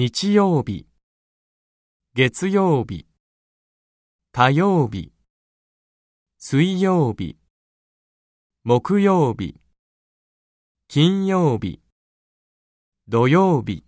日曜日、月曜日、火曜日、水曜日、木曜日、金曜日、土曜日、